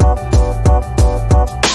Thank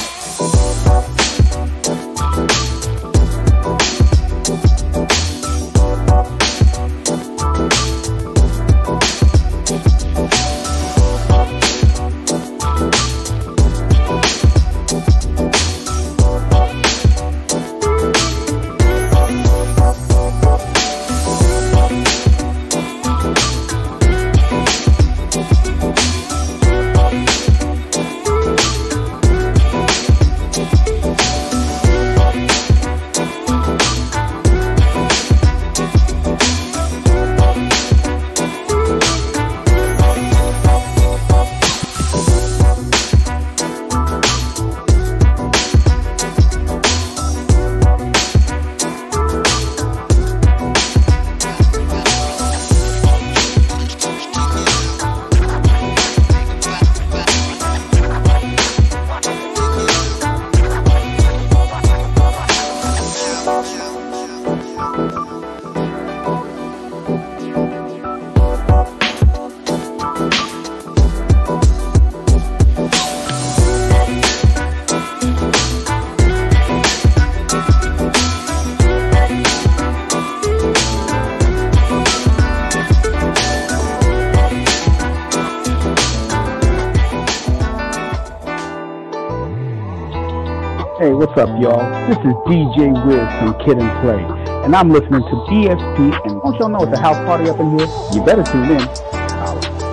Hey, what's up, y'all? This is DJ Wiz from Kid and Play, and I'm listening to BSP. And don't y'all know it's a house party up in here? You better tune in.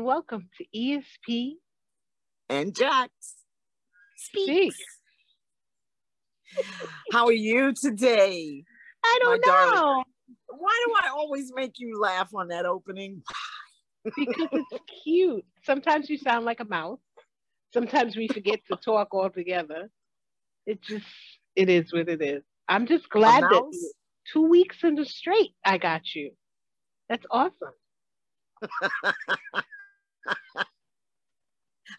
Welcome to ESP and Jax Speaks. How are you today? I don't know. Darling? Why do I always make you laugh on that opening? because it's cute. Sometimes you sound like a mouse. Sometimes we forget to talk altogether. It just, it is what it is. I'm just glad that two weeks in the straight I got you. That's awesome.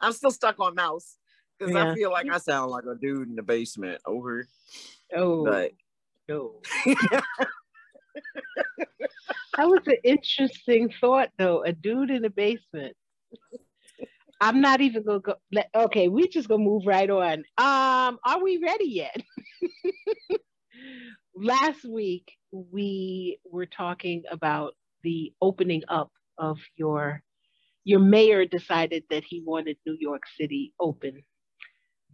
I'm still stuck on mouse because yeah. I feel like I sound like a dude in the basement over. Oh, but no. that was an interesting thought, though. A dude in the basement. I'm not even gonna go. Let, okay, we just gonna move right on. Um, are we ready yet? Last week we were talking about the opening up of your your mayor decided that he wanted New York City open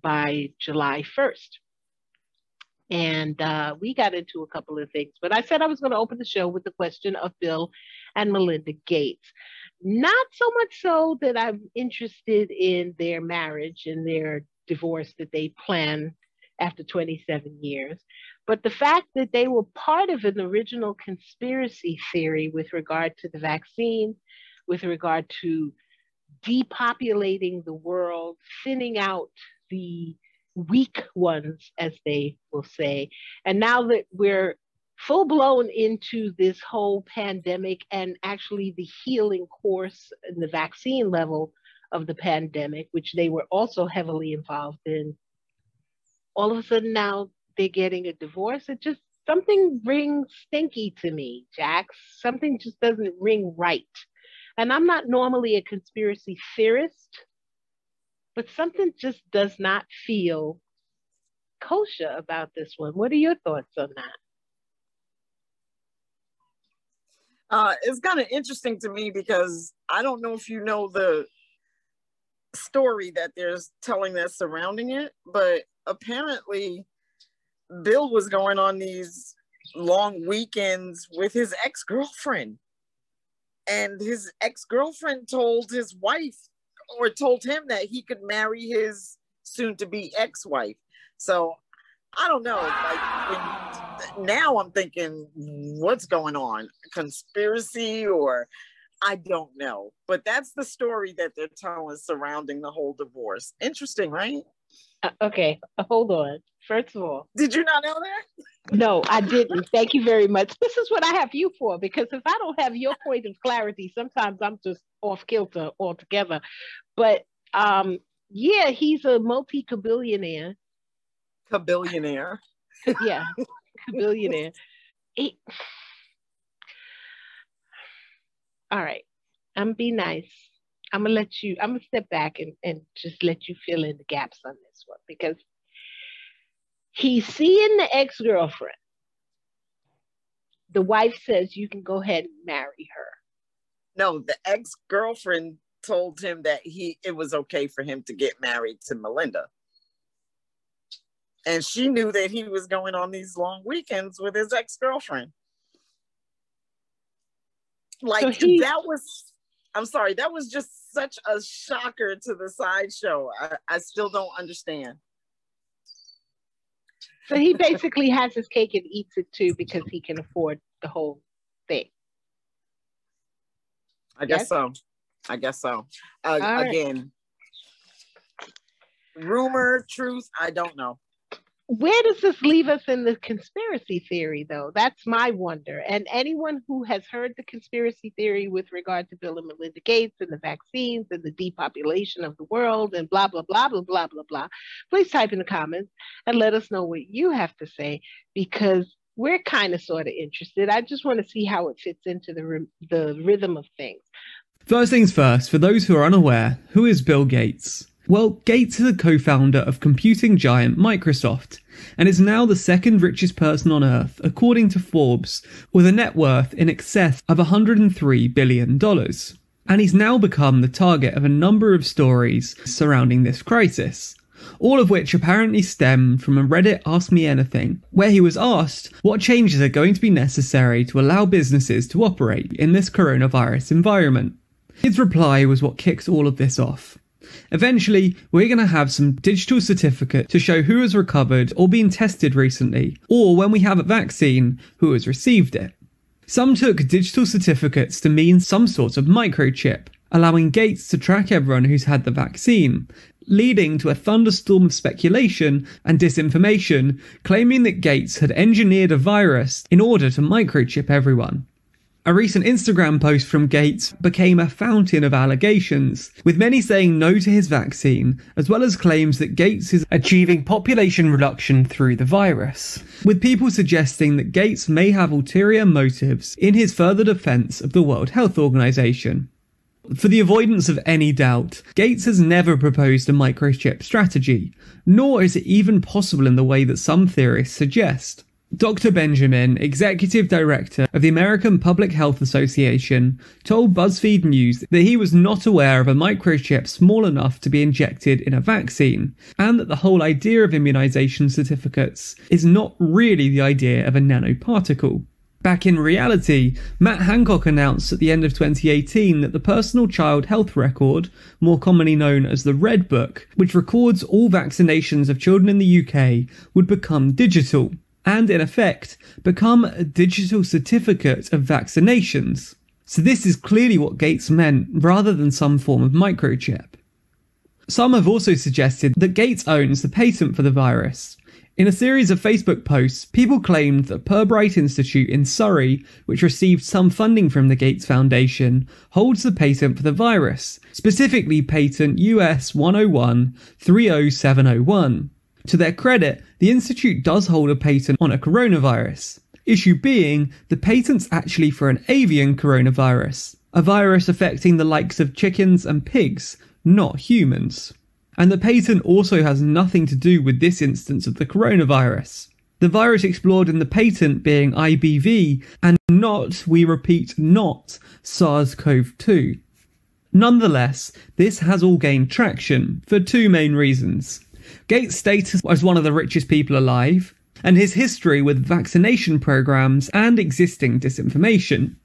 by July 1st. And uh, we got into a couple of things, but I said I was going to open the show with the question of Bill and Melinda Gates. Not so much so that I'm interested in their marriage and their divorce that they plan after 27 years, but the fact that they were part of an original conspiracy theory with regard to the vaccine, with regard to depopulating the world, thinning out the weak ones, as they will say. And now that we're full blown into this whole pandemic and actually the healing course and the vaccine level of the pandemic, which they were also heavily involved in, all of a sudden now they're getting a divorce. It just something rings stinky to me, Jax. Something just doesn't ring right. And I'm not normally a conspiracy theorist, but something just does not feel kosher about this one. What are your thoughts on that? Uh, it's kind of interesting to me because I don't know if you know the story that there's telling that surrounding it, but apparently Bill was going on these long weekends with his ex girlfriend. And his ex girlfriend told his wife or told him that he could marry his soon to be ex wife. So I don't know. Like when, now I'm thinking, what's going on? Conspiracy or I don't know. But that's the story that they're telling surrounding the whole divorce. Interesting, right? Uh, okay, hold on. First of all, did you not know that? No, I didn't. Thank you very much. This is what I have you for because if I don't have your point of clarity, sometimes I'm just off kilter altogether. But um, yeah, he's a multi billionaire a billionaire. yeah, a billionaire. All right, I'm gonna be nice. I'm gonna let you. I'm gonna step back and, and just let you fill in the gaps on this one because he's seeing the ex girlfriend. The wife says you can go ahead and marry her. No, the ex girlfriend told him that he it was okay for him to get married to Melinda and she knew that he was going on these long weekends with his ex-girlfriend like so he, that was i'm sorry that was just such a shocker to the sideshow I, I still don't understand so he basically has his cake and eats it too because he can afford the whole thing. I guess yes? so. I guess so. Uh, again rumor truth i don't know where does this leave us in the conspiracy theory, though? That's my wonder. And anyone who has heard the conspiracy theory with regard to Bill and Melinda Gates and the vaccines and the depopulation of the world and blah, blah, blah, blah, blah, blah, blah, please type in the comments and let us know what you have to say because we're kind of sort of interested. I just want to see how it fits into the, the rhythm of things. First things first, for those who are unaware, who is Bill Gates? Well, Gates is a co founder of computing giant Microsoft and is now the second richest person on earth, according to Forbes, with a net worth in excess of $103 billion. And he's now become the target of a number of stories surrounding this crisis all of which apparently stemmed from a Reddit Ask Me Anything, where he was asked what changes are going to be necessary to allow businesses to operate in this coronavirus environment. His reply was what kicks all of this off. Eventually, we're going to have some digital certificate to show who has recovered or been tested recently, or when we have a vaccine, who has received it. Some took digital certificates to mean some sort of microchip, allowing Gates to track everyone who's had the vaccine, leading to a thunderstorm of speculation and disinformation claiming that Gates had engineered a virus in order to microchip everyone. A recent Instagram post from Gates became a fountain of allegations, with many saying no to his vaccine, as well as claims that Gates is achieving population reduction through the virus, with people suggesting that Gates may have ulterior motives in his further defense of the World Health Organization. For the avoidance of any doubt, Gates has never proposed a microchip strategy, nor is it even possible in the way that some theorists suggest. Dr. Benjamin, executive director of the American Public Health Association, told BuzzFeed News that he was not aware of a microchip small enough to be injected in a vaccine, and that the whole idea of immunization certificates is not really the idea of a nanoparticle. Back in reality, Matt Hancock announced at the end of 2018 that the Personal Child Health Record, more commonly known as the Red Book, which records all vaccinations of children in the UK, would become digital, and in effect, become a digital certificate of vaccinations. So this is clearly what Gates meant, rather than some form of microchip. Some have also suggested that Gates owns the patent for the virus, in a series of Facebook posts, people claimed that Pirbright Institute in Surrey, which received some funding from the Gates Foundation, holds the patent for the virus, specifically patent US 101 30701. To their credit, the Institute does hold a patent on a coronavirus. Issue being, the patent's actually for an avian coronavirus, a virus affecting the likes of chickens and pigs, not humans and the patent also has nothing to do with this instance of the coronavirus. The virus explored in the patent being IBV and not, we repeat, not SARS CoV 2. Nonetheless, this has all gained traction for two main reasons. Gates' status as one of the richest people alive, and his history with vaccination programs and existing disinformation.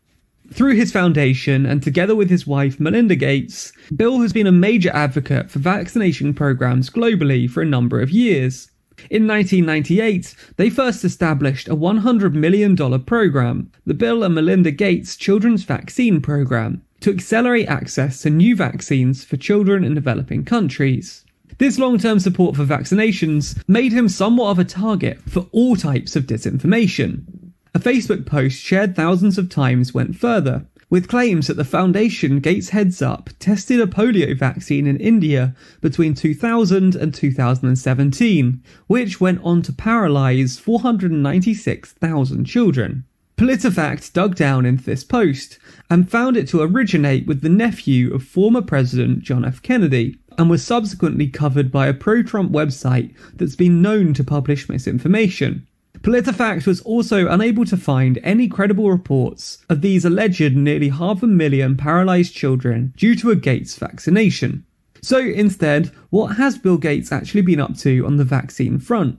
Through his foundation and together with his wife Melinda Gates, Bill has been a major advocate for vaccination programs globally for a number of years. In 1998, they first established a $100 million program, the Bill and Melinda Gates Children's Vaccine Program, to accelerate access to new vaccines for children in developing countries. This long term support for vaccinations made him somewhat of a target for all types of disinformation. A Facebook post shared thousands of times went further, with claims that the foundation Gates Heads Up tested a polio vaccine in India between 2000 and 2017, which went on to paralyze 496,000 children. PolitiFact dug down into this post and found it to originate with the nephew of former President John F. Kennedy and was subsequently covered by a pro Trump website that's been known to publish misinformation. PolitiFact was also unable to find any credible reports of these alleged nearly half a million paralysed children due to a Gates vaccination. So instead, what has Bill Gates actually been up to on the vaccine front?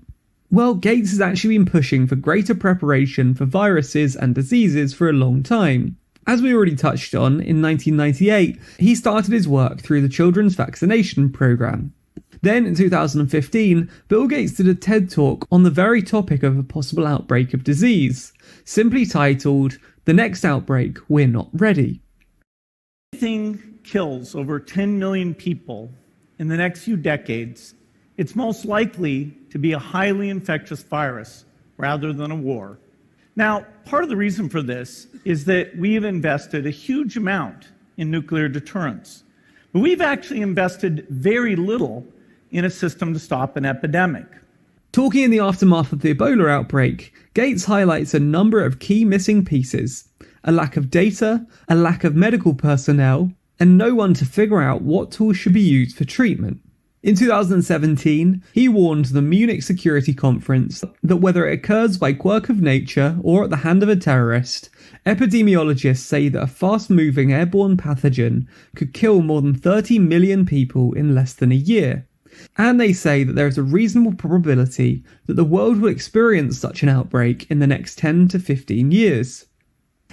Well, Gates has actually been pushing for greater preparation for viruses and diseases for a long time. As we already touched on, in 1998, he started his work through the Children's Vaccination Program, then in 2015, Bill Gates did a TED talk on the very topic of a possible outbreak of disease, simply titled, The Next Outbreak, We're Not Ready. Anything kills over 10 million people in the next few decades, it's most likely to be a highly infectious virus rather than a war. Now, part of the reason for this is that we've invested a huge amount in nuclear deterrence. But we've actually invested very little in a system to stop an epidemic. Talking in the aftermath of the Ebola outbreak, Gates highlights a number of key missing pieces a lack of data, a lack of medical personnel, and no one to figure out what tools should be used for treatment. In 2017, he warned the Munich Security Conference that whether it occurs by quirk of nature or at the hand of a terrorist, epidemiologists say that a fast moving airborne pathogen could kill more than 30 million people in less than a year. And they say that there is a reasonable probability that the world will experience such an outbreak in the next 10 to 15 years.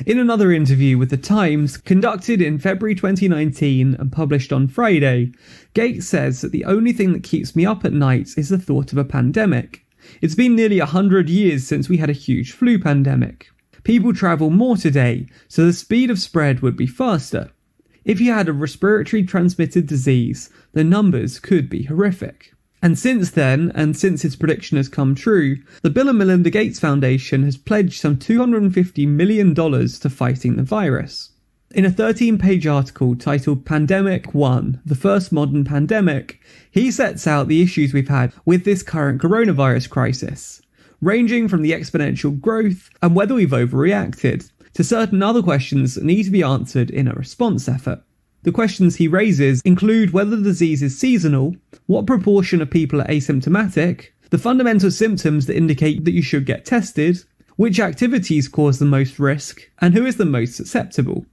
In another interview with The Times, conducted in February 2019 and published on Friday, Gates says that the only thing that keeps me up at night is the thought of a pandemic. It's been nearly 100 years since we had a huge flu pandemic. People travel more today, so the speed of spread would be faster. If you had a respiratory transmitted disease, the numbers could be horrific. And since then, and since his prediction has come true, the Bill and Melinda Gates Foundation has pledged some $250 million to fighting the virus. In a 13 page article titled Pandemic 1 The First Modern Pandemic, he sets out the issues we've had with this current coronavirus crisis, ranging from the exponential growth and whether we've overreacted, to certain other questions that need to be answered in a response effort. The questions he raises include whether the disease is seasonal, what proportion of people are asymptomatic, the fundamental symptoms that indicate that you should get tested, which activities cause the most risk, and who is the most susceptible.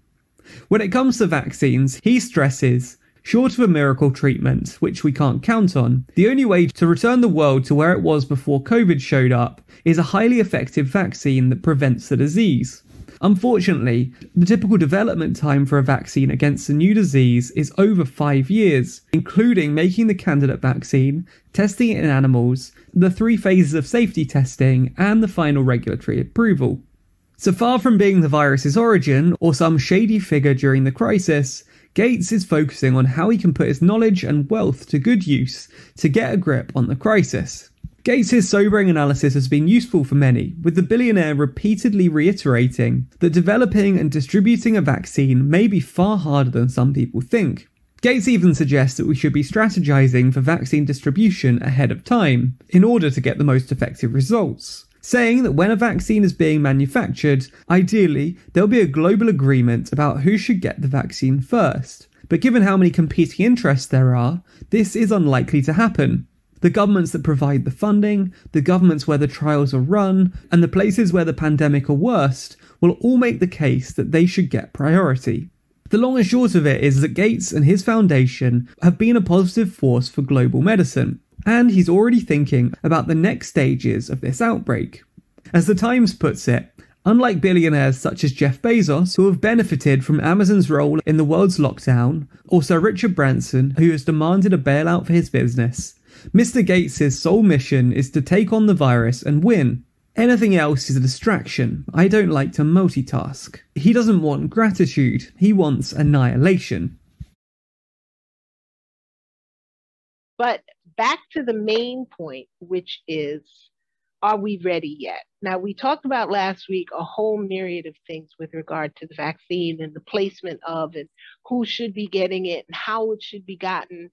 When it comes to vaccines, he stresses Short of a miracle treatment, which we can't count on, the only way to return the world to where it was before COVID showed up is a highly effective vaccine that prevents the disease. Unfortunately, the typical development time for a vaccine against a new disease is over five years, including making the candidate vaccine, testing it in animals, the three phases of safety testing, and the final regulatory approval. So far from being the virus's origin or some shady figure during the crisis, Gates is focusing on how he can put his knowledge and wealth to good use to get a grip on the crisis. Gates' sobering analysis has been useful for many, with the billionaire repeatedly reiterating that developing and distributing a vaccine may be far harder than some people think. Gates even suggests that we should be strategizing for vaccine distribution ahead of time, in order to get the most effective results. Saying that when a vaccine is being manufactured, ideally, there'll be a global agreement about who should get the vaccine first. But given how many competing interests there are, this is unlikely to happen, the governments that provide the funding, the governments where the trials are run, and the places where the pandemic are worst will all make the case that they should get priority. The long and short of it is that Gates and his foundation have been a positive force for global medicine, and he's already thinking about the next stages of this outbreak. As the Times puts it, Unlike billionaires such as Jeff Bezos, who have benefited from Amazon's role in the world's lockdown, or Sir Richard Branson, who has demanded a bailout for his business, Mr. Gates' sole mission is to take on the virus and win. Anything else is a distraction. I don't like to multitask. He doesn't want gratitude, he wants annihilation. But back to the main point, which is are we ready yet? Now, we talked about last week a whole myriad of things with regard to the vaccine and the placement of and who should be getting it and how it should be gotten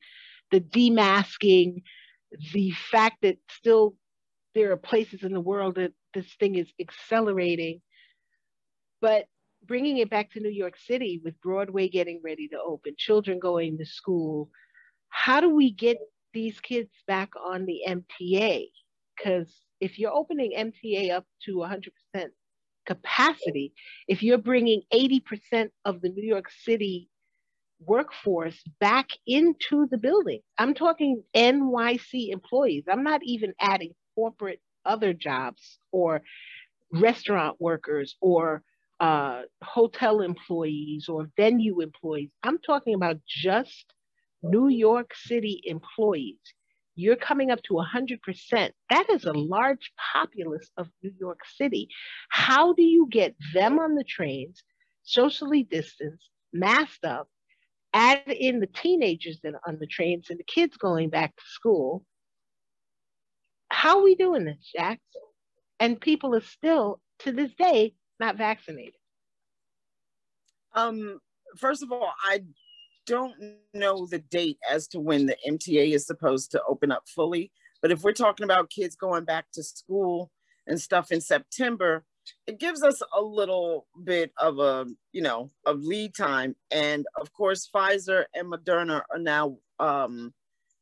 the demasking, the fact that still there are places in the world that this thing is accelerating. But bringing it back to New York City with Broadway getting ready to open, children going to school, how do we get these kids back on the MTA? Because if you're opening MTA up to 100% capacity, if you're bringing 80% of the New York City workforce back into the building. I'm talking NYC employees. I'm not even adding corporate other jobs or restaurant workers or uh, hotel employees or venue employees. I'm talking about just New York City employees. You're coming up to 100%. That is a large populace of New York City. How do you get them on the trains, socially distanced, masked up, add in the teenagers that are on the trains and the kids going back to school. How are we doing this, Jax? And people are still, to this day, not vaccinated. Um, first of all, I don't know the date as to when the MTA is supposed to open up fully. But if we're talking about kids going back to school and stuff in September, it gives us a little bit of a you know of lead time and of course pfizer and moderna are now um,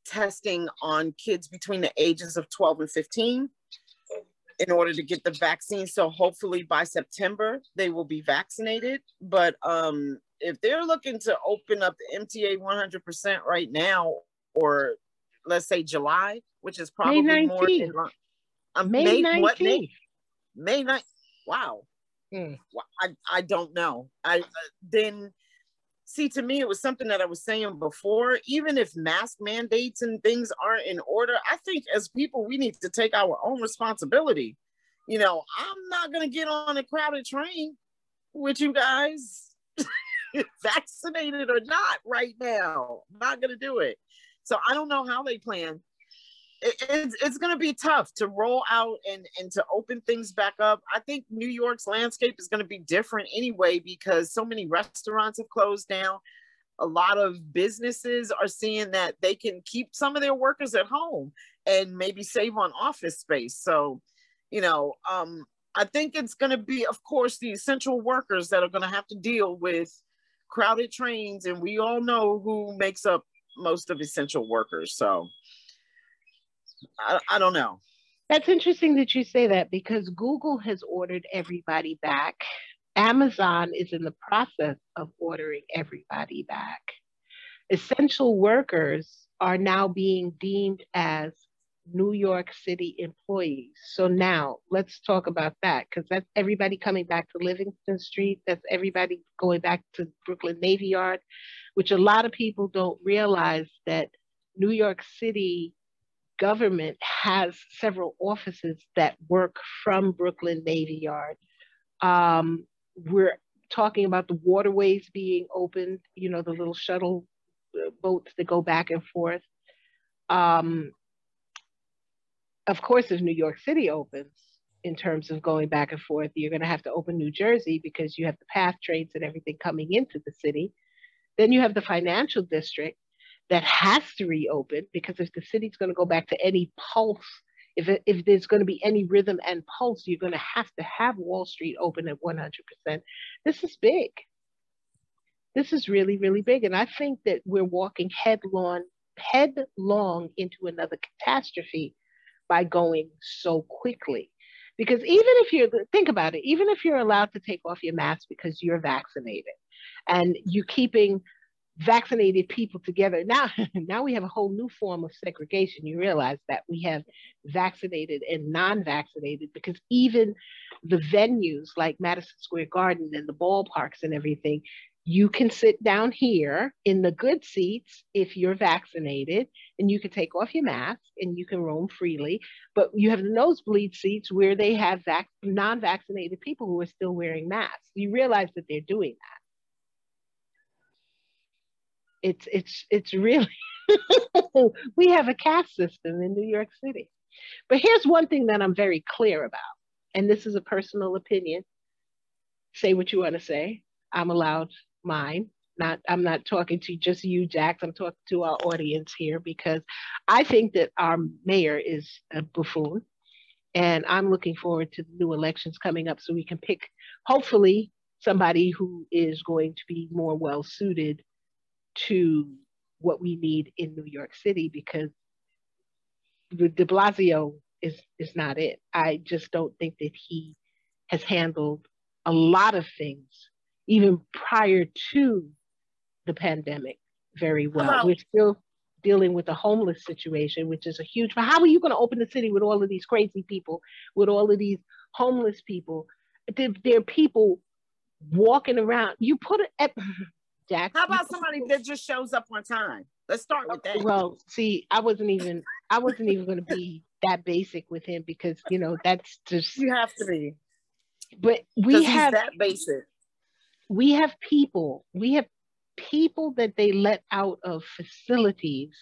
testing on kids between the ages of 12 and 15 in order to get the vaccine so hopefully by september they will be vaccinated but um, if they're looking to open up the mta 100% right now or let's say july which is probably May 19th. more in line, um, May, May 19th. what May? May 9th. Wow. Well, I, I don't know. I uh, then see to me it was something that I was saying before. Even if mask mandates and things aren't in order, I think as people we need to take our own responsibility. You know, I'm not gonna get on a crowded train with you guys, vaccinated or not, right now. I'm not gonna do it. So I don't know how they plan it, it's, it's going to be tough to roll out and, and to open things back up. I think New York's landscape is going to be different anyway because so many restaurants have closed down. A lot of businesses are seeing that they can keep some of their workers at home and maybe save on office space. So, you know, um, I think it's going to be, of course, the essential workers that are going to have to deal with crowded trains. And we all know who makes up most of essential workers. So, I, I don't know. That's interesting that you say that because Google has ordered everybody back. Amazon is in the process of ordering everybody back. essential workers are now being deemed as New York City employees. So now let's talk about that because that's everybody coming back to Livingston Street. That's everybody going back to Brooklyn Navy Yard, which a lot of people don't realize that New York City government has several offices that work from Brooklyn Navy Yard. Um, we're talking about the waterways being opened, you know, the little shuttle uh, boats that go back and forth. Um, of course, if New York City opens in terms of going back and forth, you're going to have to open New Jersey because you have the PATH trains and everything coming into the city. Then you have the financial district that has to reopen because if the city's going to go back to any pulse, if, it, if there's going to be any rhythm and pulse, you're going to have to have Wall Street open at 100%. This is big. This is really, really big. And I think that we're walking headlong, headlong into another catastrophe by going so quickly. Because even if you're, think about it, even if you're allowed to take off your mask because you're vaccinated and you're keeping vaccinated people together, now, now we have a whole new form of segregation. You realize that we have vaccinated and non-vaccinated because even the venues like Madison Square Garden and the ballparks and everything, you can sit down here in the good seats if you're vaccinated and you can take off your mask and you can roam freely. But you have the nosebleed seats where they have vac- non-vaccinated people who are still wearing masks. You realize that they're doing that it's it's it's really we have a caste system in new york city but here's one thing that i'm very clear about and this is a personal opinion say what you want to say i'm allowed mine. Not, I'm not talking to just you, Jax. I'm talking to our audience here because I think that our mayor is a buffoon, and I'm looking forward to the new elections coming up so we can pick, hopefully, somebody who is going to be more well suited to what we need in New York City because De Blasio is is not it. I just don't think that he has handled a lot of things even prior to the pandemic very well. We're still dealing with the homeless situation, which is a huge. How are you going to open the city with all of these crazy people, with all of these homeless people? There, there are people walking around. You put it at Jax. How about somebody that just shows up on time? Let's start with that. Well, see, I wasn't even I wasn't even going to be that basic with him because you know that's just you have to be. But we have that basic we have people, we have people that they let out of facilities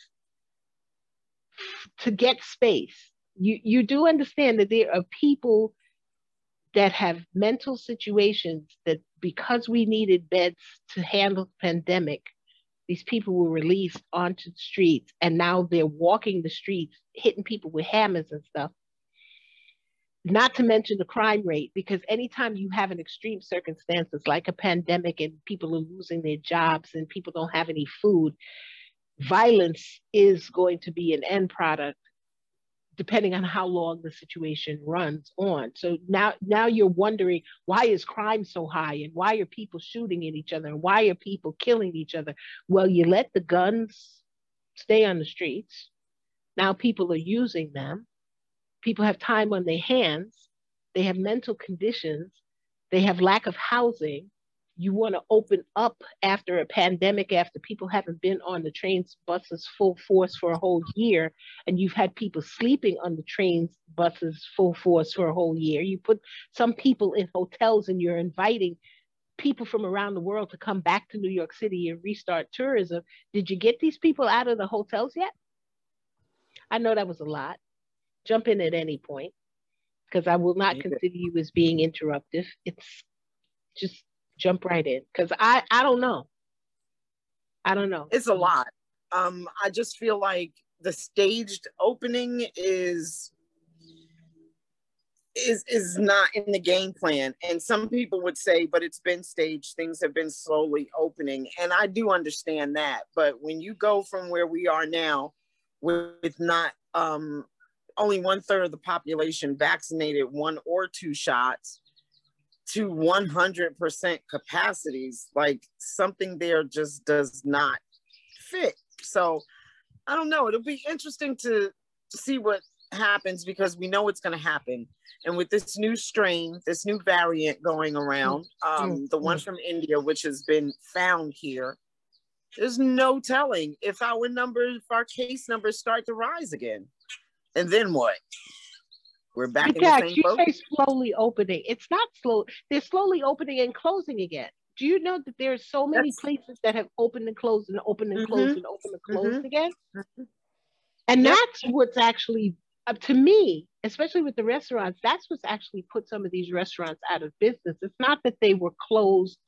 to get space. You, you do understand that there are people that have mental situations that because we needed beds to handle the pandemic, these people were released onto the streets and now they're walking the streets, hitting people with hammers and stuff. Not to mention the crime rate, because anytime you have an extreme circumstances like a pandemic and people are losing their jobs and people don't have any food, violence is going to be an end product depending on how long the situation runs on. So now now you're wondering why is crime so high and why are people shooting at each other and why are people killing each other? Well, you let the guns stay on the streets. Now people are using them people have time on their hands, they have mental conditions, they have lack of housing. You want to open up after a pandemic, after people haven't been on the trains, buses full force for a whole year, and you've had people sleeping on the trains, buses full force for a whole year. You put some people in hotels and you're inviting people from around the world to come back to New York City and restart tourism. Did you get these people out of the hotels yet? I know that was a lot jump in at any point because I will not consider you as being interruptive. It's just jump right in because I I don't know. I don't know. It's a lot. Um, I just feel like the staged opening is is is not in the game plan and some people would say but it's been staged things have been slowly opening and i do understand that but when you go from where we are now with not um only one third of the population vaccinated one or two shots to 100% capacities, like something there just does not fit. So I don't know. It'll be interesting to, see what happens because we know it's going to happen. And with this new strain, this new variant going around, um, mm-hmm. the one from India, which has been found here, there's no telling if our numbers, if our case numbers start to rise again. And then what? We're back in the same you boat. say slowly opening. It's not slow. They're slowly opening and closing again. Do you know that there are so many That's... places that have opened and closed and opened and mm-hmm. closed and opened and closed mm-hmm. again? Mm-hmm. And yep. that's what's actually, uh, to me, especially with the restaurants, that's what's actually put some of these restaurants out of business. It's not that they were closed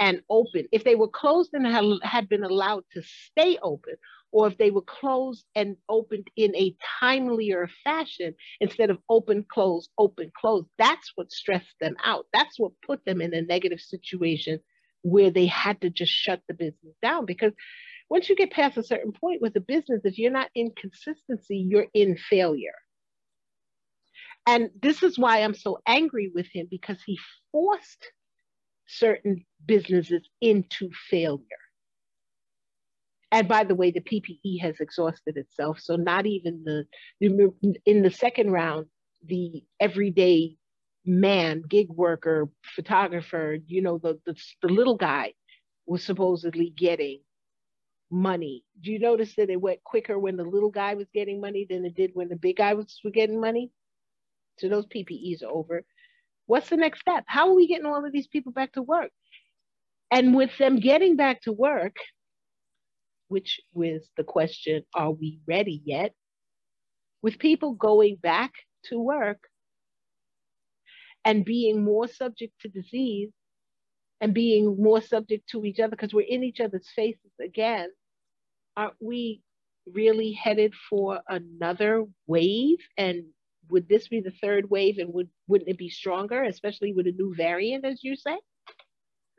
and open. If they were closed and had been allowed to stay open, or if they were closed and opened in a timelier fashion instead of open, close, open, close, that's what stressed them out. That's what put them in a negative situation where they had to just shut the business down. Because once you get past a certain point with a business, if you're not in consistency, you're in failure. And this is why I'm so angry with him because he forced certain businesses into failure. And by the way, the PPE has exhausted itself. So not even the, in the second round, the everyday man, gig worker, photographer, you know, the, the, the little guy was supposedly getting money. Do you notice that it went quicker when the little guy was getting money than it did when the big guy was getting money? So those PPEs are over. What's the next step? How are we getting all of these people back to work? And with them getting back to work, which was the question, are we ready yet? With people going back to work and being more subject to disease and being more subject to each other because we're in each other's faces again, aren't we really headed for another wave? And would this be the third wave and would, wouldn't it be stronger, especially with a new variant, as you say?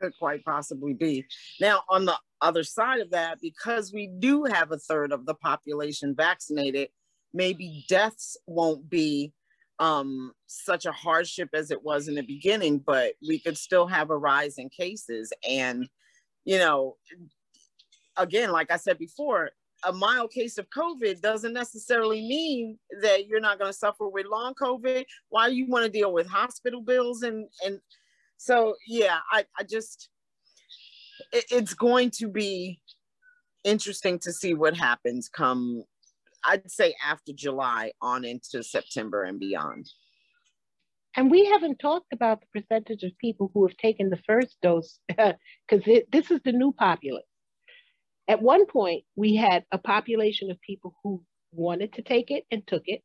Could quite possibly be. Now, on the other side of that, because we do have a third of the population vaccinated, maybe deaths won't be um, such a hardship as it was in the beginning, but we could still have a rise in cases. And, you know, again, like I said before, a mild case of COVID doesn't necessarily mean that you're not going to suffer with long COVID. Why you want to deal with hospital bills and and so yeah, I I just it, it's going to be interesting to see what happens come I'd say after July on into September and beyond. And we haven't talked about the percentage of people who have taken the first dose because this is the new populace. At one point, we had a population of people who wanted to take it and took it.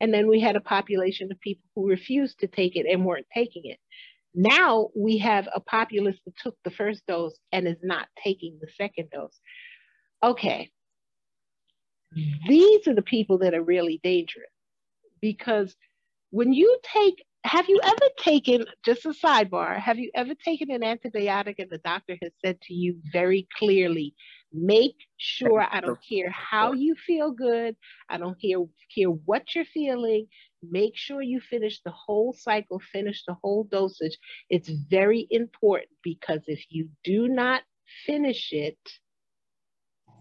And then we had a population of people who refused to take it and weren't taking it. Now we have a populace that took the first dose and is not taking the second dose. Okay. These are the people that are really dangerous because when you take have you ever taken just a sidebar have you ever taken an antibiotic and the doctor has said to you very clearly Make sure I don't care how you feel good. I don't care, care what you're feeling. Make sure you finish the whole cycle, finish the whole dosage. It's very important because if you do not finish it,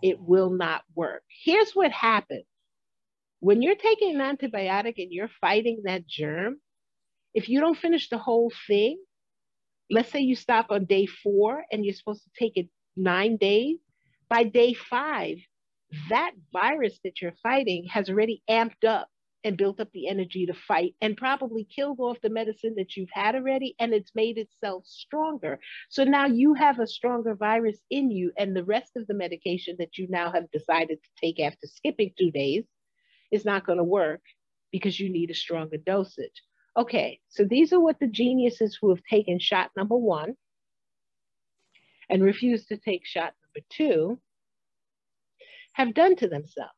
it will not work. Here's what happens when you're taking an antibiotic and you're fighting that germ, if you don't finish the whole thing, let's say you stop on day four and you're supposed to take it nine days, by day five, that virus that you're fighting has already amped up and built up the energy to fight and probably killed off the medicine that you've had already and it's made itself stronger. So now you have a stronger virus in you and the rest of the medication that you now have decided to take after skipping two days is not going to work because you need a stronger dosage. Okay, so these are what the geniuses who have taken shot number one and refused to take shot number two have done to themselves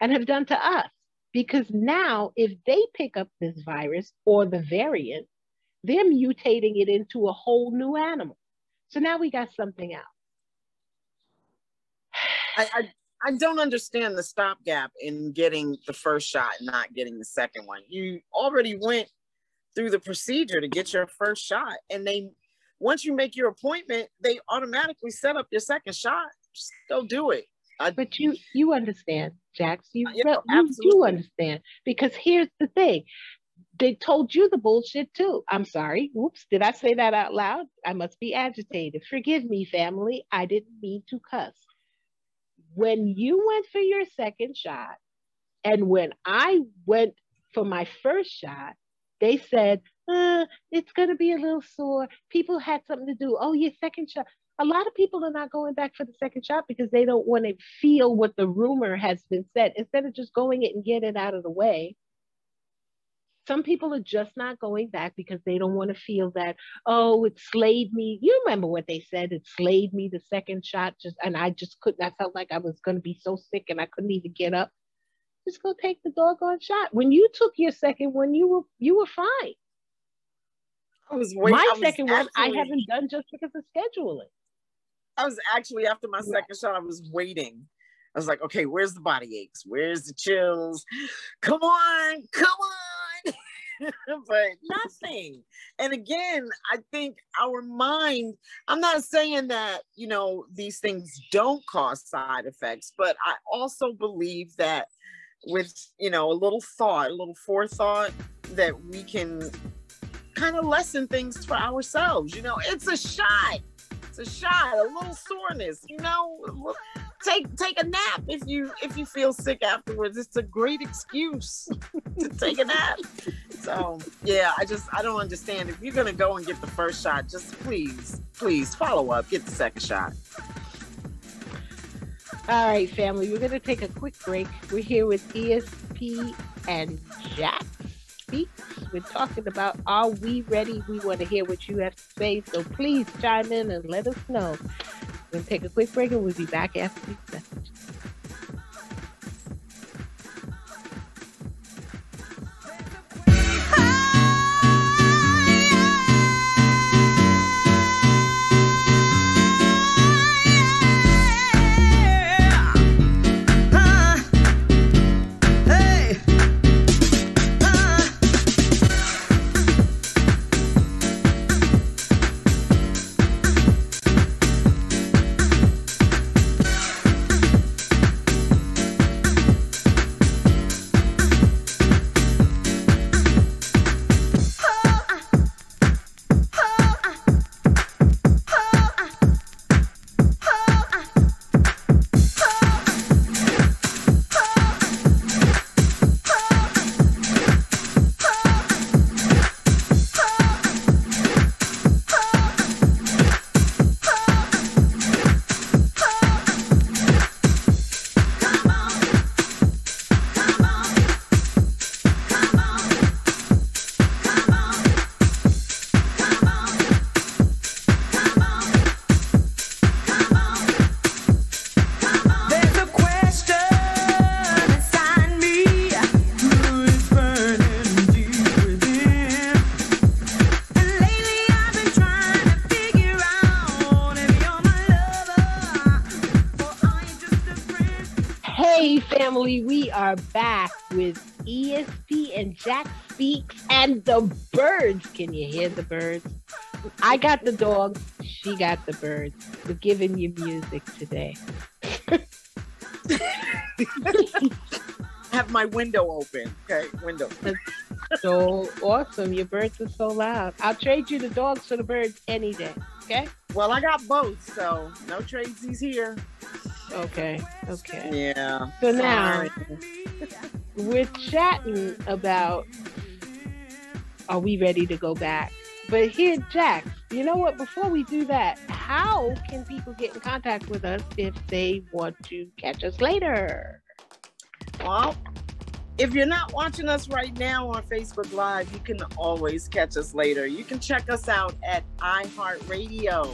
and have done to us. Because now, if they pick up this virus or the variant, they're mutating it into a whole new animal. So now we got something else. I, I, I don't understand the stopgap in getting the first shot and not getting the second one. You already went through the procedure to get your first shot, and they once you make your appointment, they automatically set up your second shot. Just go do it. I, but you you understand, Jax. You, yeah, you do understand because here's the thing: they told you the bullshit too. I'm sorry. Whoops, did I say that out loud? I must be agitated. Forgive me, family. I didn't mean to cuss. When you went for your second shot, and when I went for my first shot, they said, uh, it's going to be a little sore. People had something to do. Oh, your second shot. A lot of people are not going back for the second shot because they don't want to feel what the rumor has been said. Instead of just going it and get it out of the way, some people are just not going back because they don't want to feel that, oh, it slayed me. You remember what they said? It slayed me the second shot, just and I just couldn't, I felt like I was gonna be so sick and I couldn't even get up. Just go take the doggone shot. When you took your second one, you were you were fine. I was waiting. My second actually, one I haven't done just because of scheduling. I was actually after my yeah. second shot, I was waiting. I was like, okay, where's the body aches? Where's the chills? Come on, come on. but nothing. And again, I think our mind, I'm not saying that, you know, these things don't cause side effects, but I also believe that with, you know, a little thought, a little forethought, that we can kind of lessen things for ourselves. You know, it's a shot. It's a shot, a little soreness, you know. Take take a nap if you if you feel sick afterwards. It's a great excuse to take a nap. So yeah, I just I don't understand. If you're gonna go and get the first shot, just please, please follow up, get the second shot. All right, family, we're going to take a quick break. We're here with ESP and Jax Speaks. We're talking about Are we ready? We want to hear what you have to say. So please chime in and let us know. We're going to take a quick break and we'll be back after these messages. Jax Speaks and the birds. Can you hear the birds? I got the dog, she got the birds. We're giving you music today. have my window open. Okay, window. so awesome. Your birds are so loud. I'll trade you the dogs for the birds any day. Okay? Well, I got both, so no tradesies here. Okay. Okay. Yeah. So now we're chatting about are we ready to go back? But here, Jax, you know what? Before we do that, how can people get in contact with us if they want to catch us later? Well, if you're not watching us right now on Facebook Live, you can always catch us later. You can check us out at iHeartRadio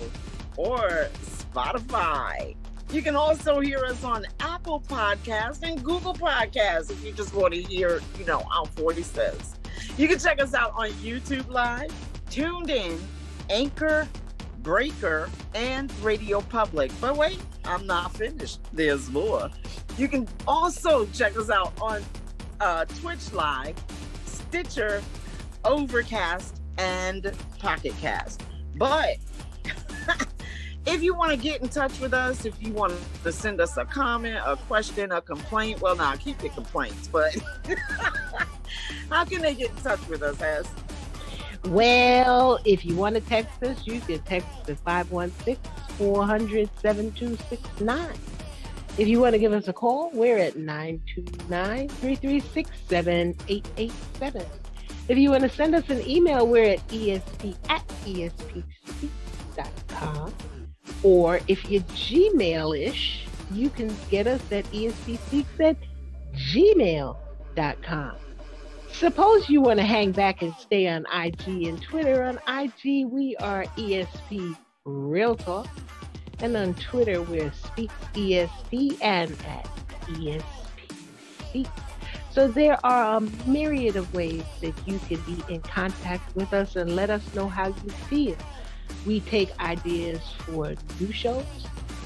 or Spotify. You can also hear us on Apple Podcasts and Google Podcasts if you just want to hear, you know, how 40 says. You can check us out on YouTube Live, TuneIn, Anchor, Breaker, and Radio Public. But wait, I'm not finished. There's more. You can also check us out on uh, Twitch Live, Stitcher, Overcast, and Pocket Cast. But if you want to get in touch with us, if you want to send us a comment, a question, a complaint, well, now keep your complaints, but how can they get in touch with us, as? Well, if you want to text us, you can text us at 516 400 7269. If you want to give us a call, we're at 929 336 7887. If you want to send us an email, we're at esp at espc.com. Or if you're Gmail-ish, you can get us at espspeaks at gmail.com. Suppose you want to hang back and stay on IG and Twitter. On IG, we are ESP Real Talk. And on Twitter, we're Speak ESP and at ESP Speak. So there are a myriad of ways that you can be in contact with us and let us know how you feel. We take ideas for new shows.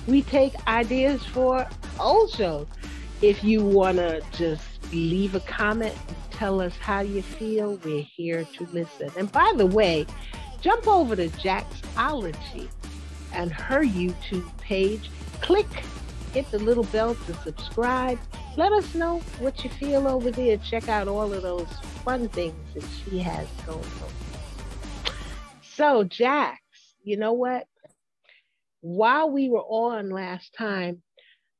We take ideas for old shows. If you want to just leave a comment tell us how you feel. We're here to listen. And by the way, jump over to Jaxology and her YouTube page. Click, hit the little bell to subscribe. Let us know what you feel over there. Check out all of those fun things that she has going on. So, Jax, you know what? While we were on last time,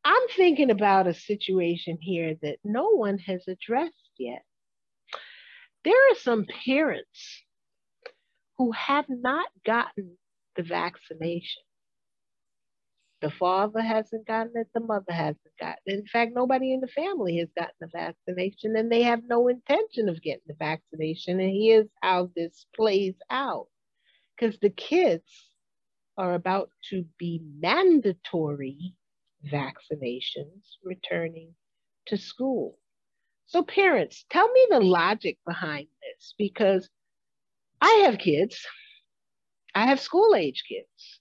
I'm thinking about a situation here that no one has addressed yet there are some parents who have not gotten the vaccination. The father hasn't gotten it, the mother hasn't gotten it. In fact, nobody in the family has gotten the vaccination, and they have no intention of getting the vaccination. And here's how this plays out because the kids are about to be mandatory vaccinations returning to school. So, parents, tell me the logic behind this because I have kids, I have school age kids.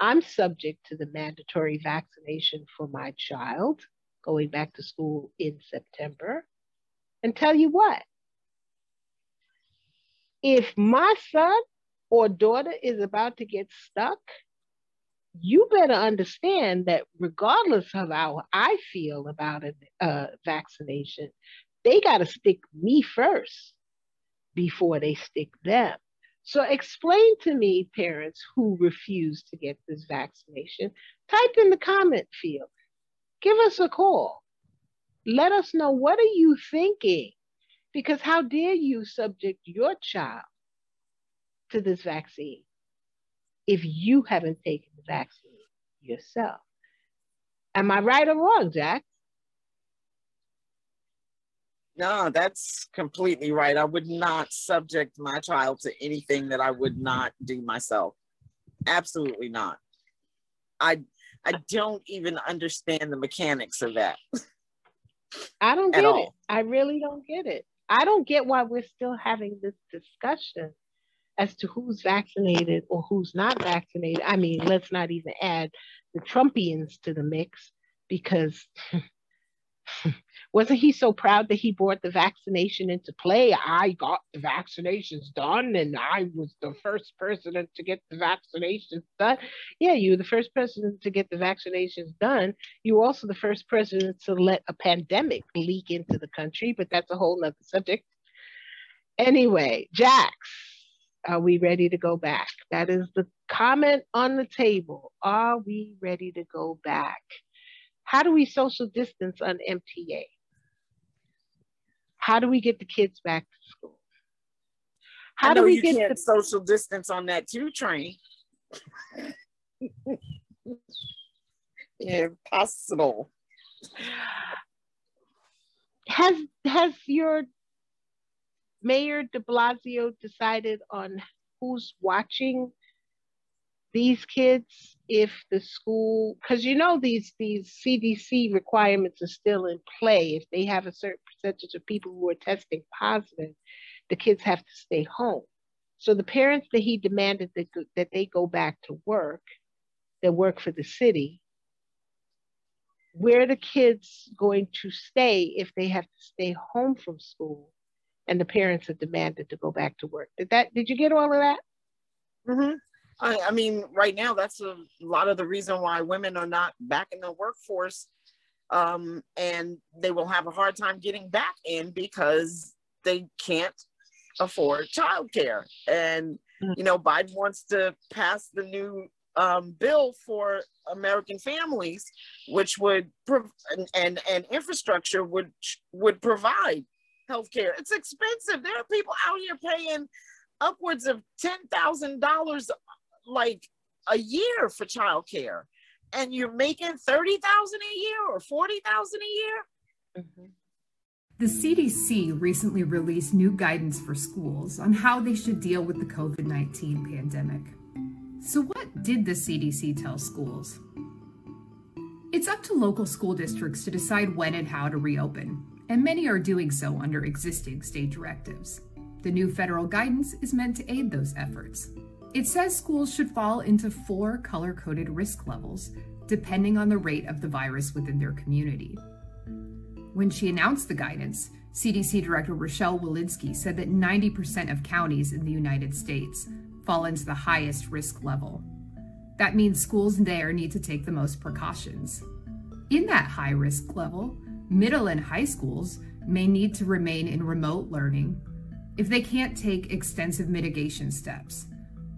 I'm subject to the mandatory vaccination for my child going back to school in September. And tell you what, if my son or daughter is about to get stuck you better understand that regardless of how I feel about a uh, vaccination, they got to stick me first before they stick them. So explain to me, parents who refuse to get this vaccination, type in the comment field. Give us a call. Let us know what are you thinking? Because how dare you subject your child to this vaccine? If you haven't taken the vaccine yourself. Am I right or wrong, Jax? No, that's completely right. I would not subject my child to anything that I would not do myself. Absolutely not. I I don't even understand the mechanics of that. I don't get it. I really don't get it. I don't get why we're still having this discussion as to who's vaccinated or who's not vaccinated. I mean, let's not even add the Trumpians to the mix because wasn't he so proud that he brought the vaccination into play? I got the vaccinations done and I was the first president to get the vaccinations done. Yeah, you were the first president to get the vaccinations done. You were also the first president to let a pandemic leak into the country, but that's a whole nother subject. Anyway, Jax, are we ready to go back? That is the comment on the table. Are we ready to go back? How do we social distance on MTA? How do we get the kids back to school? How do we get the social distance on that two train? Impossible. Has has your Mayor de Blasio decided on who's watching these kids if the school because you know these these CDC requirements are still in play. If they have a certain percentage of people who are testing positive the kids have to stay home. So the parents that he demanded that, that they go back to work that work for the city where the kids going to stay if they have to stay home from school and the parents are demanded to go back to work. Did that? Did you get all of that? Mm-hmm. I, I mean, right now, that's a lot of the reason why women are not back in the workforce. Um, and they will have a hard time getting back in because they can't afford childcare. And, mm. you know, Biden wants to pass the new um, bill for American families, which would prov- and, and, and infrastructure would would provide health care. It's expensive. There are people out here paying upwards of ten thousand dollars like a year for childcare, and you're making thirty thousand a year or forty thousand a year. Mm-hmm. The CDC recently released new guidance for schools on how they should deal with the COVID 19 pandemic. So, what did the CDC tell schools? It's up to local school districts to decide when and how to reopen, and many are doing so under existing state directives. The new federal guidance is meant to aid those efforts. It says schools should fall into four color coded risk levels, depending on the rate of the virus within their community. When she announced the guidance, CDC Director Rochelle Walensky said that 90% of counties in the United States fall into the highest risk level. That means schools there need to take the most precautions. In that high risk level, middle and high schools may need to remain in remote learning if they can't take extensive mitigation steps,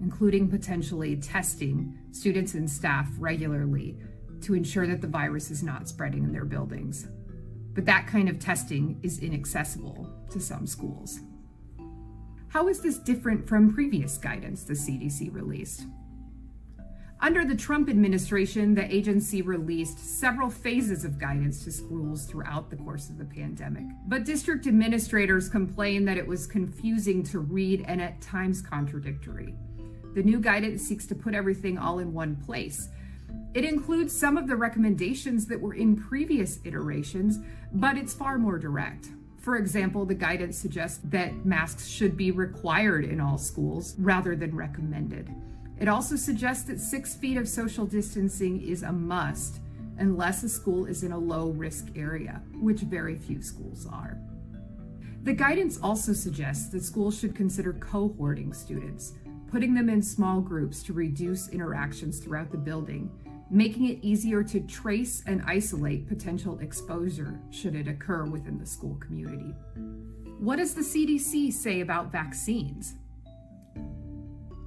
including potentially testing students and staff regularly to ensure that the virus is not spreading in their buildings. But that kind of testing is inaccessible to some schools. How is this different from previous guidance the CDC released? Under the Trump administration, the agency released several phases of guidance to schools throughout the course of the pandemic. But district administrators complained that it was confusing to read and at times contradictory. The new guidance seeks to put everything all in one place. It includes some of the recommendations that were in previous iterations, but it's far more direct. For example, the guidance suggests that masks should be required in all schools rather than recommended. It also suggests that six feet of social distancing is a must unless a school is in a low risk area, which very few schools are. The guidance also suggests that schools should consider cohorting students, putting them in small groups to reduce interactions throughout the building, making it easier to trace and isolate potential exposure should it occur within the school community. What does the CDC say about vaccines?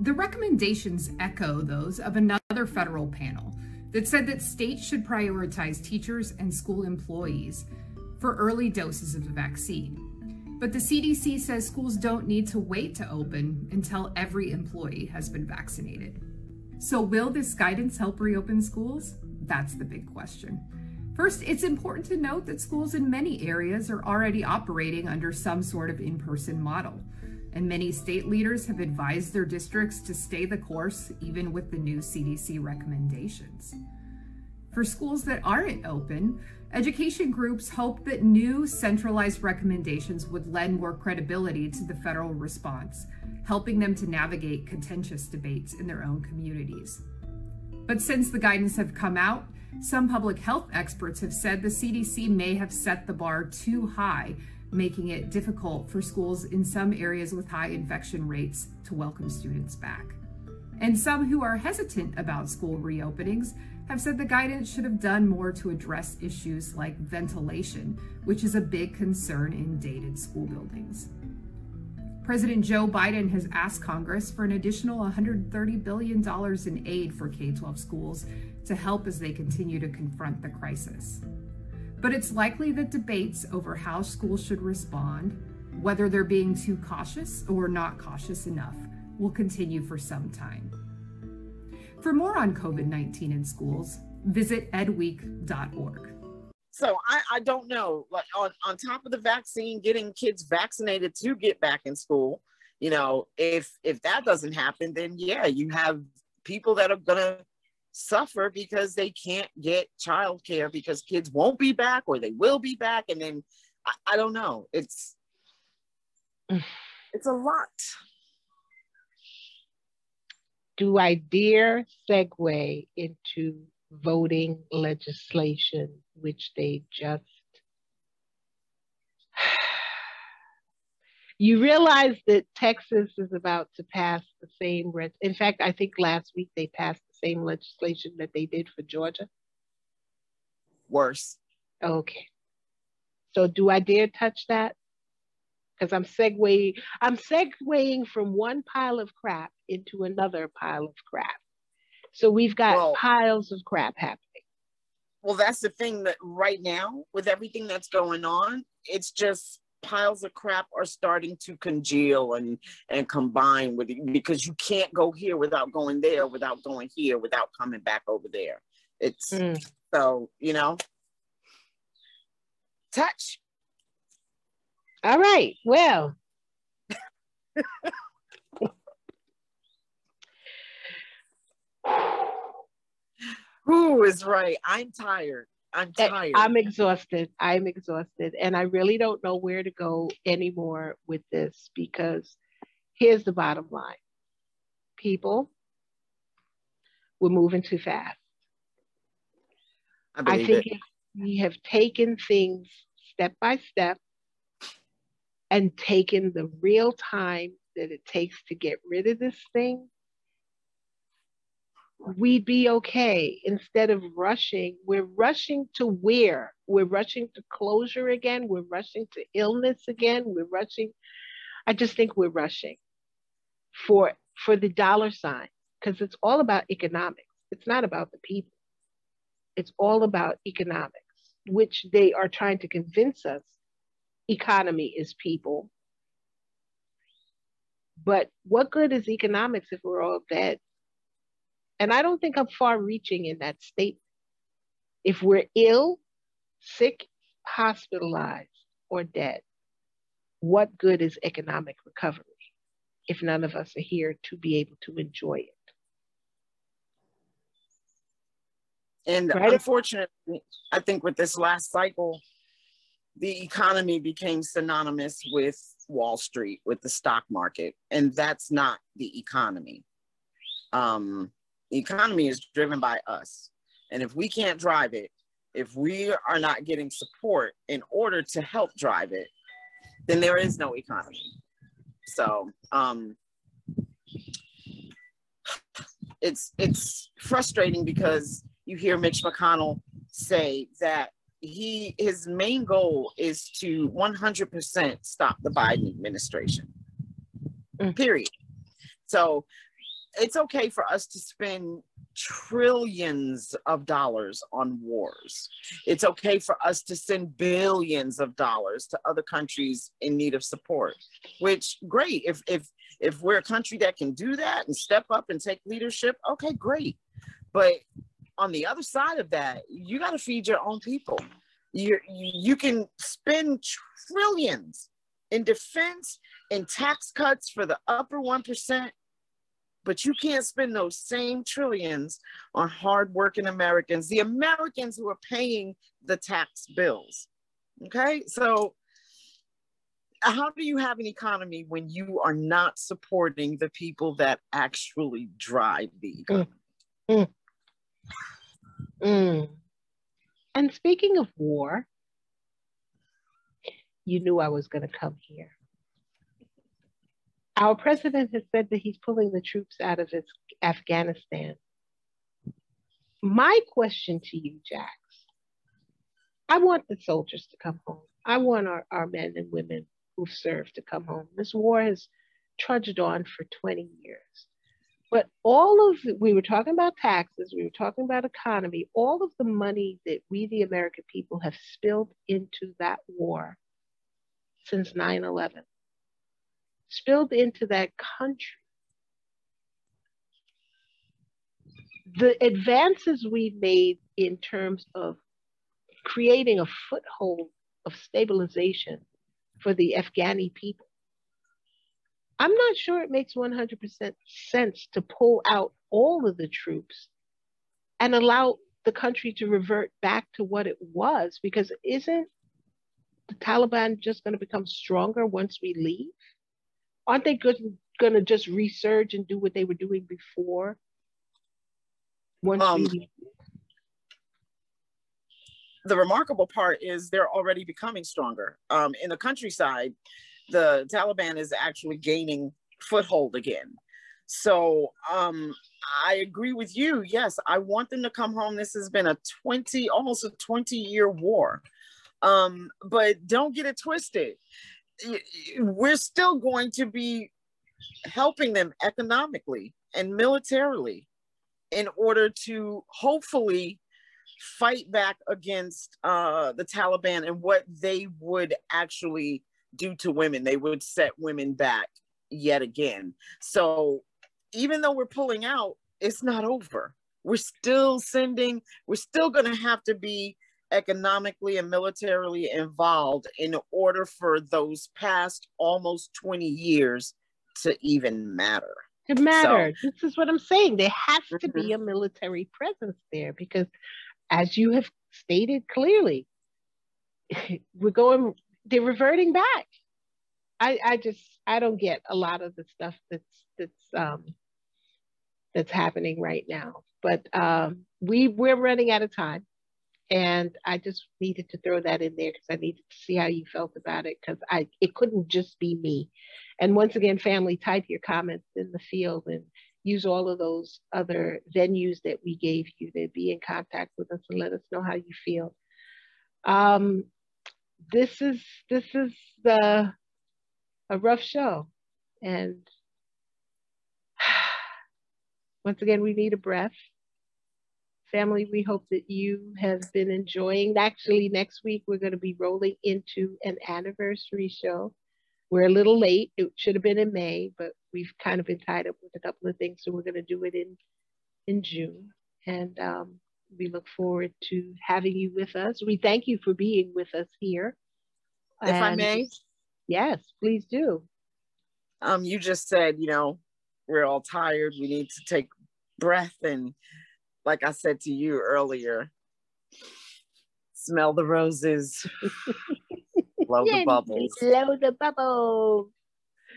The recommendations echo those of another federal panel that said that states should prioritize teachers and school employees for early doses of the vaccine. But the CDC says schools don't need to wait to open until every employee has been vaccinated. So, will this guidance help reopen schools? That's the big question. First, it's important to note that schools in many areas are already operating under some sort of in person model and many state leaders have advised their districts to stay the course even with the new CDC recommendations. For schools that aren't open, education groups hope that new centralized recommendations would lend more credibility to the federal response, helping them to navigate contentious debates in their own communities. But since the guidance have come out, some public health experts have said the CDC may have set the bar too high making it difficult for schools in some areas with high infection rates to welcome students back. And some who are hesitant about school reopenings have said the guidance should have done more to address issues like ventilation, which is a big concern in dated school buildings. President Joe Biden has asked Congress for an additional $130 billion in aid for K 12 schools to help as they continue to confront the crisis but it's likely that debates over how schools should respond, whether they're being too cautious or not cautious enough, will continue for some time. For more on COVID 19 in schools, visit edweek.org. So I, I don't know, like on, on top of the vaccine, getting kids vaccinated to get back in school, you know, if if that doesn't happen, then yeah, you have people that are gonna suffer because they can't get childcare because kids won't be back or they will be back and then I, I don't know it's it's a lot do i dare segue into voting legislation which they just You realize that Texas is about to pass the same. Red in fact, I think last week they passed same legislation that they did for Georgia. Worse. Okay. So do I dare touch that? Because I'm segueing, I'm segueing from one pile of crap into another pile of crap. So we've got well, piles of crap happening. Well, that's the thing that right now, with everything that's going on, it's just piles of crap are starting to congeal and and combine with it because you can't go here without going there, without going here, without coming back over there. It's mm. so you know. Touch. All right. Well. Who is right? I'm tired. I'm eh, tired. I'm exhausted. I'm exhausted. And I really don't know where to go anymore with this because here's the bottom line people, we're moving too fast. I, I think we have taken things step by step and taken the real time that it takes to get rid of this thing we'd be okay instead of rushing. We're rushing to where? We're rushing to closure again. We're rushing to illness again. We're rushing. I just think we're rushing for for the dollar sign because it's all about economics. It's not about the people. It's all about economics, which they are trying to convince us economy is people. But what good is economics if we're all dead? And I don't think I'm far reaching in that statement. If we're ill, sick, hospitalized, or dead, what good is economic recovery if none of us are here to be able to enjoy it? And right? unfortunately, I think with this last cycle, the economy became synonymous with Wall Street, with the stock market, and that's not the economy. Um, economy is driven by us. And if we can't drive it, if we are not getting support in order to help drive it, then there is no economy. So um, it's it's frustrating because you hear Mitch McConnell say that he his main goal is to 100% stop the Biden administration. Mm. Period. So it's okay for us to spend trillions of dollars on wars. It's okay for us to send billions of dollars to other countries in need of support. Which great if if if we're a country that can do that and step up and take leadership, okay, great. But on the other side of that, you got to feed your own people. You you can spend trillions in defense and tax cuts for the upper 1% but you can't spend those same trillions on hardworking Americans, the Americans who are paying the tax bills. Okay, so how do you have an economy when you are not supporting the people that actually drive the economy? Mm. Mm. Mm. And speaking of war, you knew I was going to come here. Our president has said that he's pulling the troops out of Afghanistan. My question to you, Jax, I want the soldiers to come home. I want our, our men and women who've served to come home. This war has trudged on for 20 years. But all of the, we were talking about taxes, we were talking about economy, all of the money that we, the American people, have spilled into that war since 9 11 spilled into that country. The advances we've made in terms of creating a foothold of stabilization for the Afghani people. I'm not sure it makes 100% sense to pull out all of the troops and allow the country to revert back to what it was because isn't the Taliban just going to become stronger once we leave? Aren't they going to just resurge and do what they were doing before? Once um, we... the remarkable part is they're already becoming stronger. Um, in the countryside, the Taliban is actually gaining foothold again. So um, I agree with you. Yes, I want them to come home. This has been a 20, almost a 20 year war. Um, but don't get it twisted. We're still going to be helping them economically and militarily in order to hopefully fight back against uh, the Taliban and what they would actually do to women. They would set women back yet again. So even though we're pulling out, it's not over. We're still sending, we're still going to have to be economically and militarily involved in order for those past almost 20 years to even matter. To matter. So, this is what I'm saying. There has to mm-hmm. be a military presence there because, as you have stated clearly, we're going, they're reverting back. I, I just, I don't get a lot of the stuff that's, that's, um, that's happening right now. But um, we we're running out of time, and I just needed to throw that in there because I needed to see how you felt about it because I it couldn't just be me. And once again, family, type your comments in the field and use all of those other venues that we gave you to be in contact with us and let us know how you feel. Um, this is this is the a rough show, and once again, we need a breath. Family, we hope that you have been enjoying. Actually, next week we're going to be rolling into an anniversary show. We're a little late. It should have been in May, but we've kind of been tied up with a couple of things, so we're going to do it in in June. And um, we look forward to having you with us. We thank you for being with us here. If and I may, yes, please do. Um, you just said, you know, we're all tired. We need to take breath. And like I said to you earlier, smell the roses, blow the bubbles. Blow the bubbles.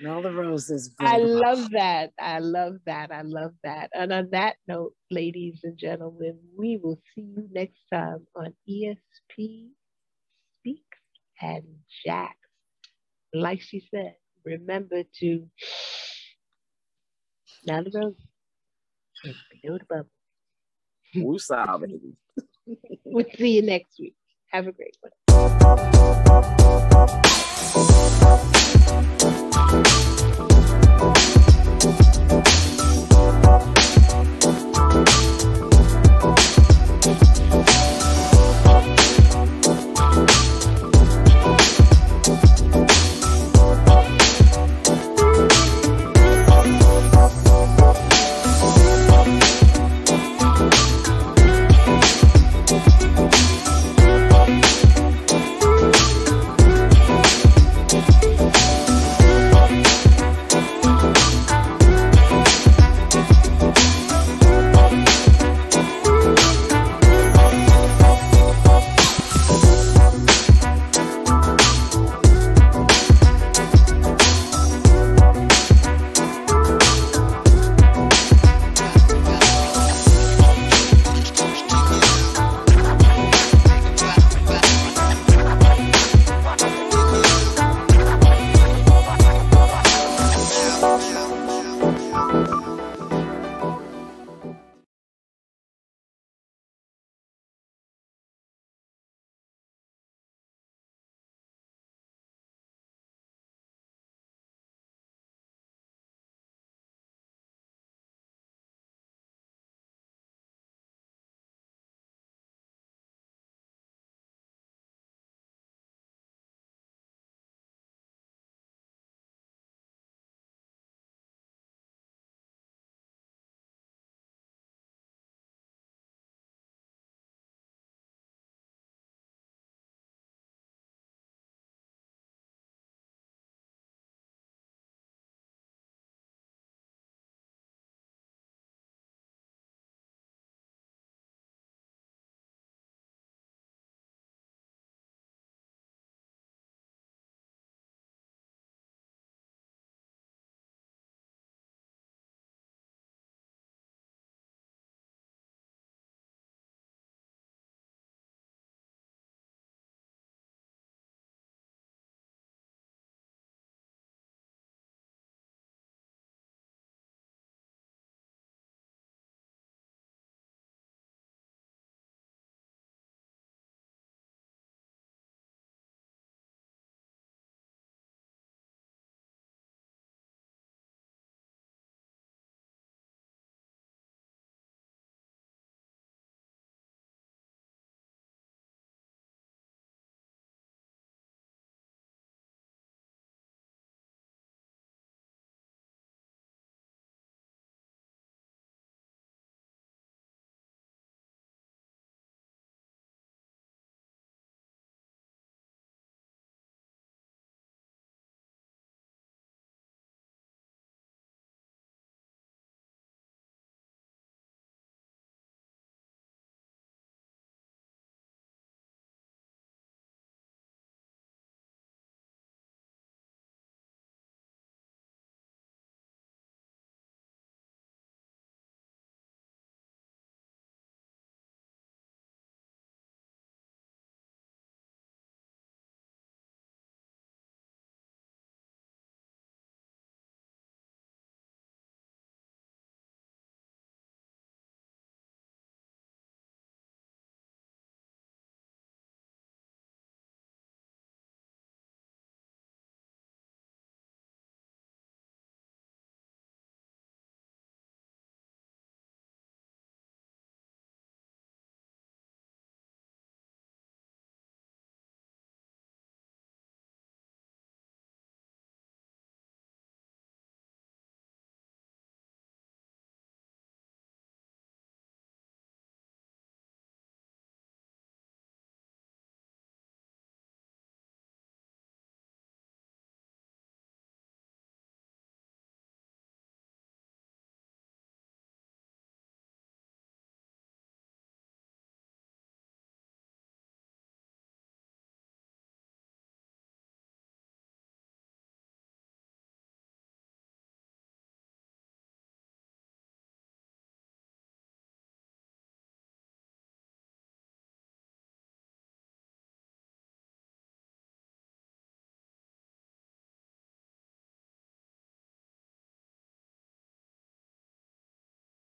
Smell the roses. I love that. I love that. I love that. And on that note, ladies and gentlemen, we will see you next time on ESP Speaks and Jax. Like she said, remember to down the road. Below the We'll we'll see you next week. Have a great one.